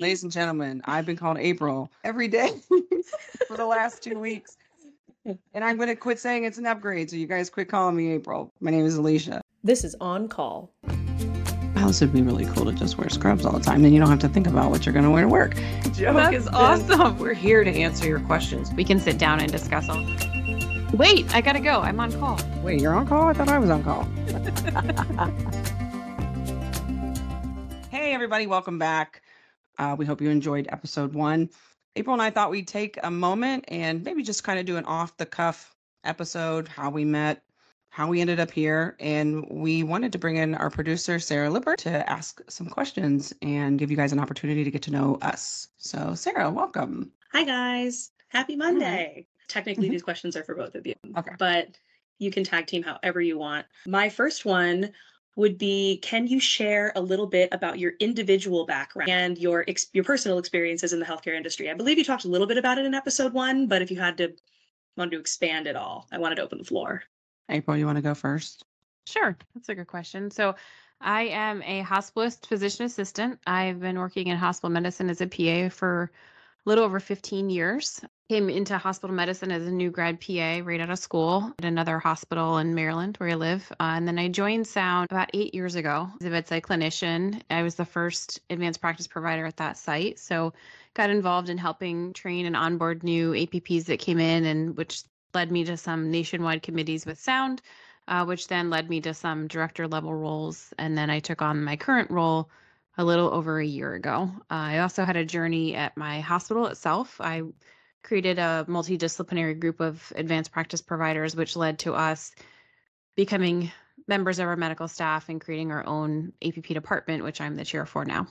Ladies and gentlemen, I've been called April every day for the last two weeks. And I'm going to quit saying it's an upgrade. So you guys quit calling me April. My name is Alicia. This is On Call. Wow, this would be really cool to just wear scrubs all the time. Then you don't have to think about what you're going to wear to work. Joke That's is been- awesome. We're here to answer your questions. We can sit down and discuss all. Wait, I gotta go. I'm on call. Wait, you're on call? I thought I was on call. hey, everybody, welcome back. Uh, we hope you enjoyed episode one. April and I thought we'd take a moment and maybe just kind of do an off the cuff episode, how we met, how we ended up here. And we wanted to bring in our producer, Sarah Lippert, to ask some questions and give you guys an opportunity to get to know us. So, Sarah, welcome. Hi guys. Happy Monday. Technically Mhm. these questions are for both of you. Okay. But you can tag team however you want. My first one would be can you share a little bit about your individual background and your ex- your personal experiences in the healthcare industry? I believe you talked a little bit about it in episode 1, but if you had to wanted to expand at all, I wanted to open the floor. April, you want to go first? Sure, that's a good question. So, I am a hospitalist physician assistant. I've been working in hospital medicine as a PA for a little over 15 years. Came into hospital medicine as a new grad PA right out of school at another hospital in Maryland where I live. Uh, and then I joined Sound about eight years ago as a bedside clinician. I was the first advanced practice provider at that site. So, got involved in helping train and onboard new APPs that came in, and which led me to some nationwide committees with Sound uh, which then led me to some director level roles. And then I took on my current role a little over a year ago. Uh, I also had a journey at my hospital itself. I created a multidisciplinary group of advanced practice providers, which led to us becoming members of our medical staff and creating our own APP department, which I'm the chair for now.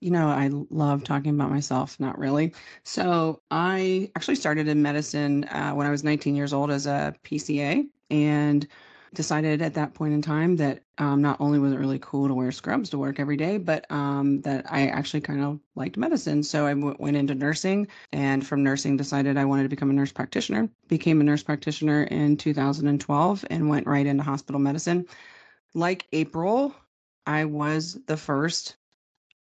You know, I love talking about myself, not really. So, I actually started in medicine uh, when I was 19 years old as a PCA and decided at that point in time that um, not only was it really cool to wear scrubs to work every day, but um, that I actually kind of liked medicine. So, I w- went into nursing and from nursing decided I wanted to become a nurse practitioner. Became a nurse practitioner in 2012 and went right into hospital medicine. Like April, I was the first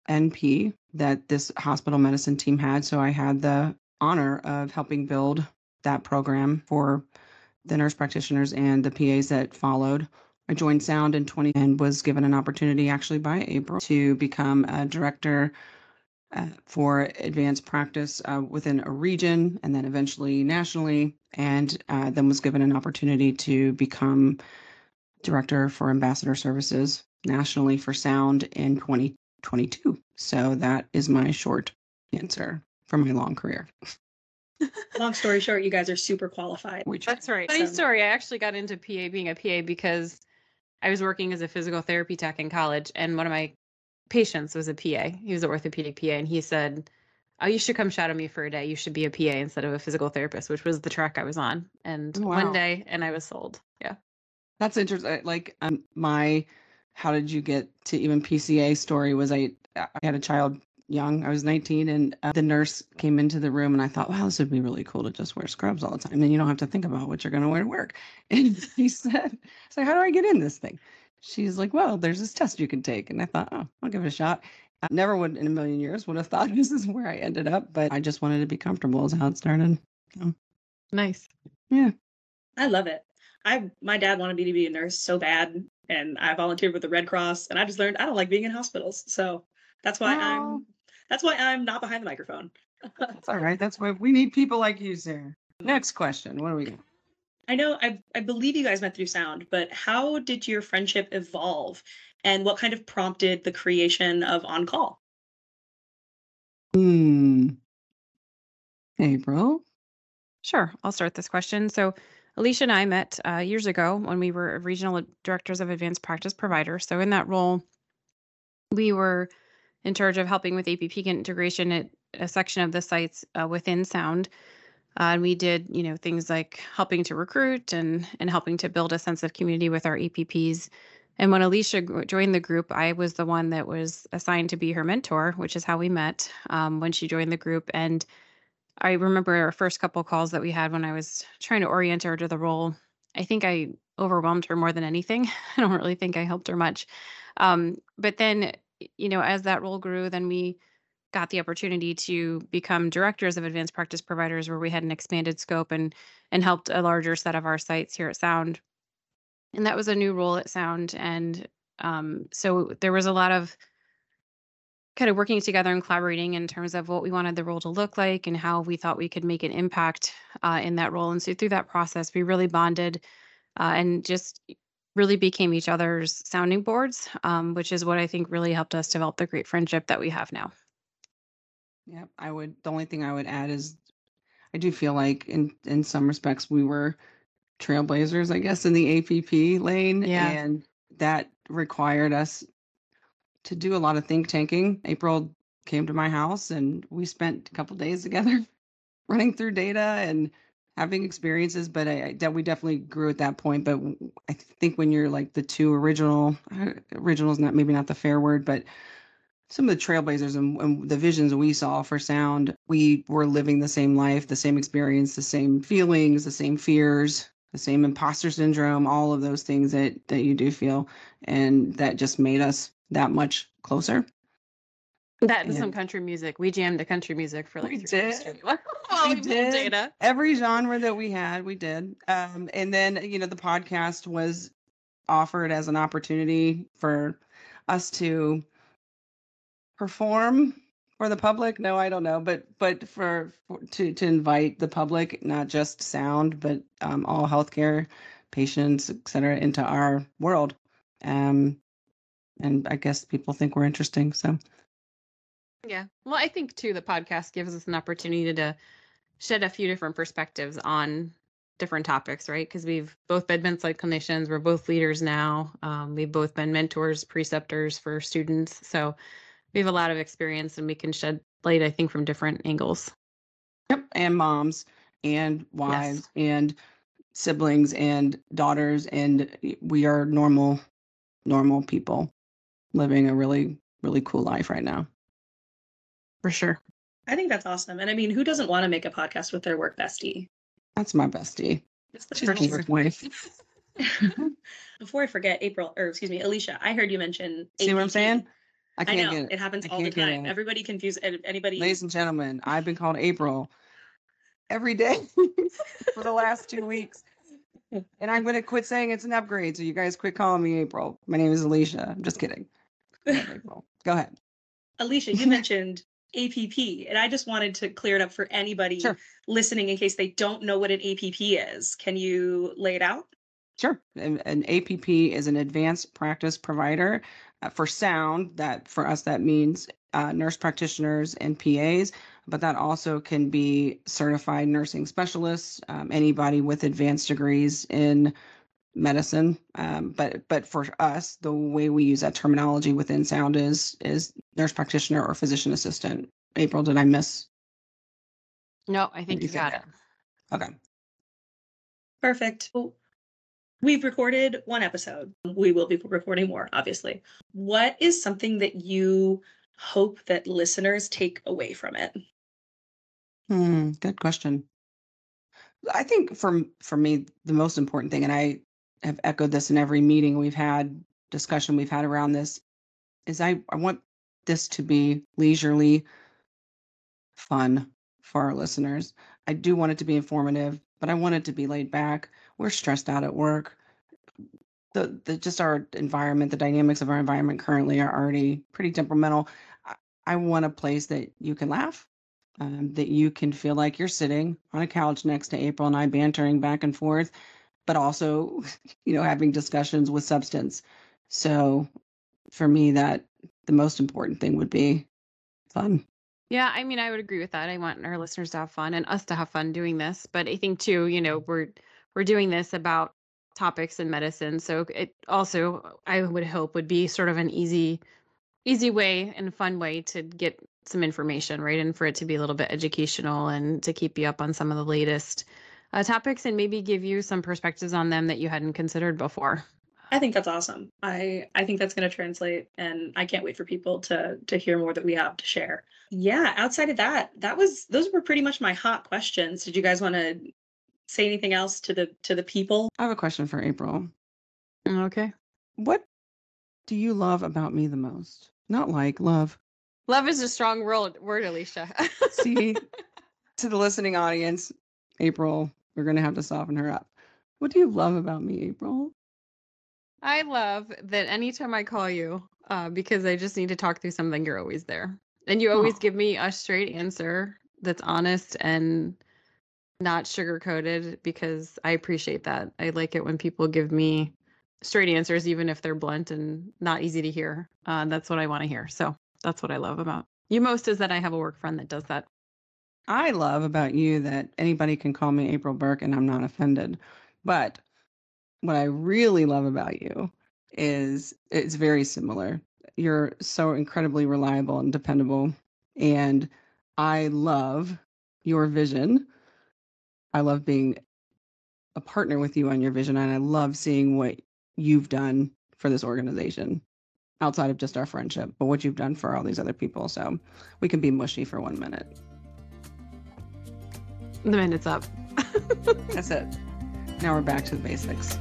NP that this hospital medicine team had. So I had the honor of helping build that program for the nurse practitioners and the PAs that followed. I joined Sound in 20 and was given an opportunity actually by April to become a director uh, for advanced practice uh, within a region and then eventually nationally, and uh, then was given an opportunity to become director for ambassador services nationally for Sound in 2022. So that is my short answer for my long career. Long story short, you guys are super qualified. Which That's right. Funny Funny So- story. I actually got into PA being a PA because I was working as a physical therapy tech in college, and one of my patients was a PA. He was an orthopedic PA, and he said, "Oh, you should come shadow me for a day. You should be a PA instead of a physical therapist," which was the track I was on. And Oh, wow. one day, and I was sold. Yeah. that's interesting. Like um, my, how did you get to even PCA story was I, I had a child young. I was 19 and uh, the nurse came into the room and I thought, wow, this would be really cool to just wear scrubs all the time. Then you don't have to think about what you're going to wear to work. And he said, so how do I get in this thing? She's like, well, there's this test you can take. And I thought, oh, I'll give it a shot. I never would in a million years would have thought this is where I ended up, but I just wanted to be comfortable is how it started. Nice. Yeah. I love it. I my dad wanted me to be a nurse so bad, and I volunteered with the Red Cross, and I just learned I don't like being in hospitals. So that's why Oh. I'm that's why I'm not behind the microphone. That's all right. That's why we need people like you, Sarah. Next question. What do we got? I know I I believe you guys met through sound, but how did your friendship evolve, and what kind of prompted the creation of On Call? Hmm. April. Sure. I'll start this question. So, Alicia and I met uh, years ago when we were regional directors of advanced practice providers. So, in that role, we were in charge of helping with APP integration at a section of the sites uh, within Sound. Uh, and we did, you know, things like helping to recruit and and helping to build a sense of community with our APPs. And when Alicia joined the group, I was the one that was assigned to be her mentor, which is how we met um, when she joined the group. And I remember our first couple calls that we had when I was trying to orient her to the role. I think I overwhelmed her more than anything. I don't really think I helped her much. Um, but then, you know, as that role grew, then we got the opportunity to become directors of advanced practice providers where we had an expanded scope and and helped a larger set of our sites here at sound. And that was a new role at sound and um, so there was a lot of kind of working together and collaborating in terms of what we wanted the role to look like and how we thought we could make an impact uh, in that role. And so through that process we really bonded uh, and just really became each other's sounding boards um, which is what i think really helped us develop the great friendship that we have now Yeah, I would. The only thing I would add is, I do feel like in in some respects we were trailblazers, I guess, in the APP lane, Yeah. and that required us to do a lot of think tanking. April came to my house, and we spent a couple days together, running through data and having experiences. But I, I we definitely grew at that point. But I think when you're like the two original uh, originals, not maybe not the fair word, but some of the trailblazers and, and the visions we saw for sound, we were living the same life, the same experience, the same feelings, the same fears, the same imposter syndrome, all of those things that that you do feel, and that just made us that much closer. That and some country music. We jammed to country music for like We three did. We we did. data. Every genre that we had, we did. Um, and then you know the podcast was offered as an opportunity for us to perform for the public. No i don't know but but for, for to to invite the public not just sound but um, all healthcare patients et cetera into our world. Um and i guess people think we're interesting so Yeah. Well, I think too the podcast gives us an opportunity to shed a few different perspectives on different topics, right? Because we've both been bedside clinicians, we're both leaders now. Um, we've both been mentors, preceptors for students. So we have a lot of experience and we can shed light, I think, from different angles. yep and moms and wives and siblings and daughters and we are normal normal people living a really really cool life right now For sure. I think that's awesome. And I mean, who doesn't want to make a podcast with their work bestie? that's my bestie It's the she's first my work wife Before I forget, April, or excuse me, Alicia, I heard you mention. see what i'm saying i I can't know get it it happens I all the time. Everybody confuse anybody. Ladies and gentlemen, I've been called April every day for the last two weeks. And I'm going to quit saying it's an upgrade. So you guys quit calling me April. My name is Alicia. I'm just kidding. I love April. Go ahead. Alicia, you mentioned APP, and I just wanted to clear it up for anybody Sure. listening in case they don't know what an APP is. Can you lay it out? Sure. An, an APP is an advanced practice provider uh, for sound. That for us, that means uh, nurse practitioners and PAs, but that also can be certified nursing specialists, um, anybody with advanced degrees in medicine. Um, but but for us, the way we use that terminology within sound is is nurse practitioner or physician assistant. April, did I miss? No, I think you you got it. Okay. Perfect. We've recorded one episode. We will be recording more, obviously. What is something that you hope that listeners take away from it? Hmm, good question. I think for for me, the most important thing, and I have echoed this in every meeting we've had, discussion we've had around this, is I, I want this to be leisurely fun for our listeners. I do want it to be informative, but I want it to be laid back. We're stressed out at work. The, the just our environment, the dynamics of our environment currently are already pretty temperamental. I, I want a place that you can laugh, um, that you can feel like you're sitting on a couch next to April and I bantering back and forth, but also, you know, having discussions with substance. So for me, that the most important thing would be fun. Yeah, I mean, I would agree with that. I want our listeners to have fun and us to have fun doing this. But I think too, you know, we're we're doing this about topics in medicine, so it also I would hope would be sort of an easy, easy way and fun way to get some information, right? And for it to be a little bit educational and to keep you up on some of the latest uh, topics and maybe give you some perspectives on them that you hadn't considered before. I think that's awesome. I I think that's going to translate and I can't wait for people to to hear more that we have to share. Yeah, outside of that, that was those were pretty much my hot questions. Did you guys want to say anything else to the to the people? I have a question for April. Okay. What do you love about me the most? Not like love. Love is a strong word, word Alicia. See, to the listening audience, April, we're going to have to soften her up. What do you love about me, April? I love that anytime I call you, uh, because I just need to talk through something, you're always there. And you always Aw. give me a straight answer that's honest and not sugar coated because I appreciate that. I like it when people give me straight answers, even if they're blunt and not easy to hear. Uh, that's what I want to hear. So that's what I love about you most is that I have a work friend that does that. I love about you that anybody can call me April Burke and I'm not offended. But what I really love about you is it's very similar. You're so incredibly reliable and dependable. And I love your vision. I love being a partner with you on your vision. And I love seeing what you've done for this organization outside of just our friendship, but what you've done for all these other people. So we can be mushy for one minute. The minute's up. That's it. Now we're back to the basics.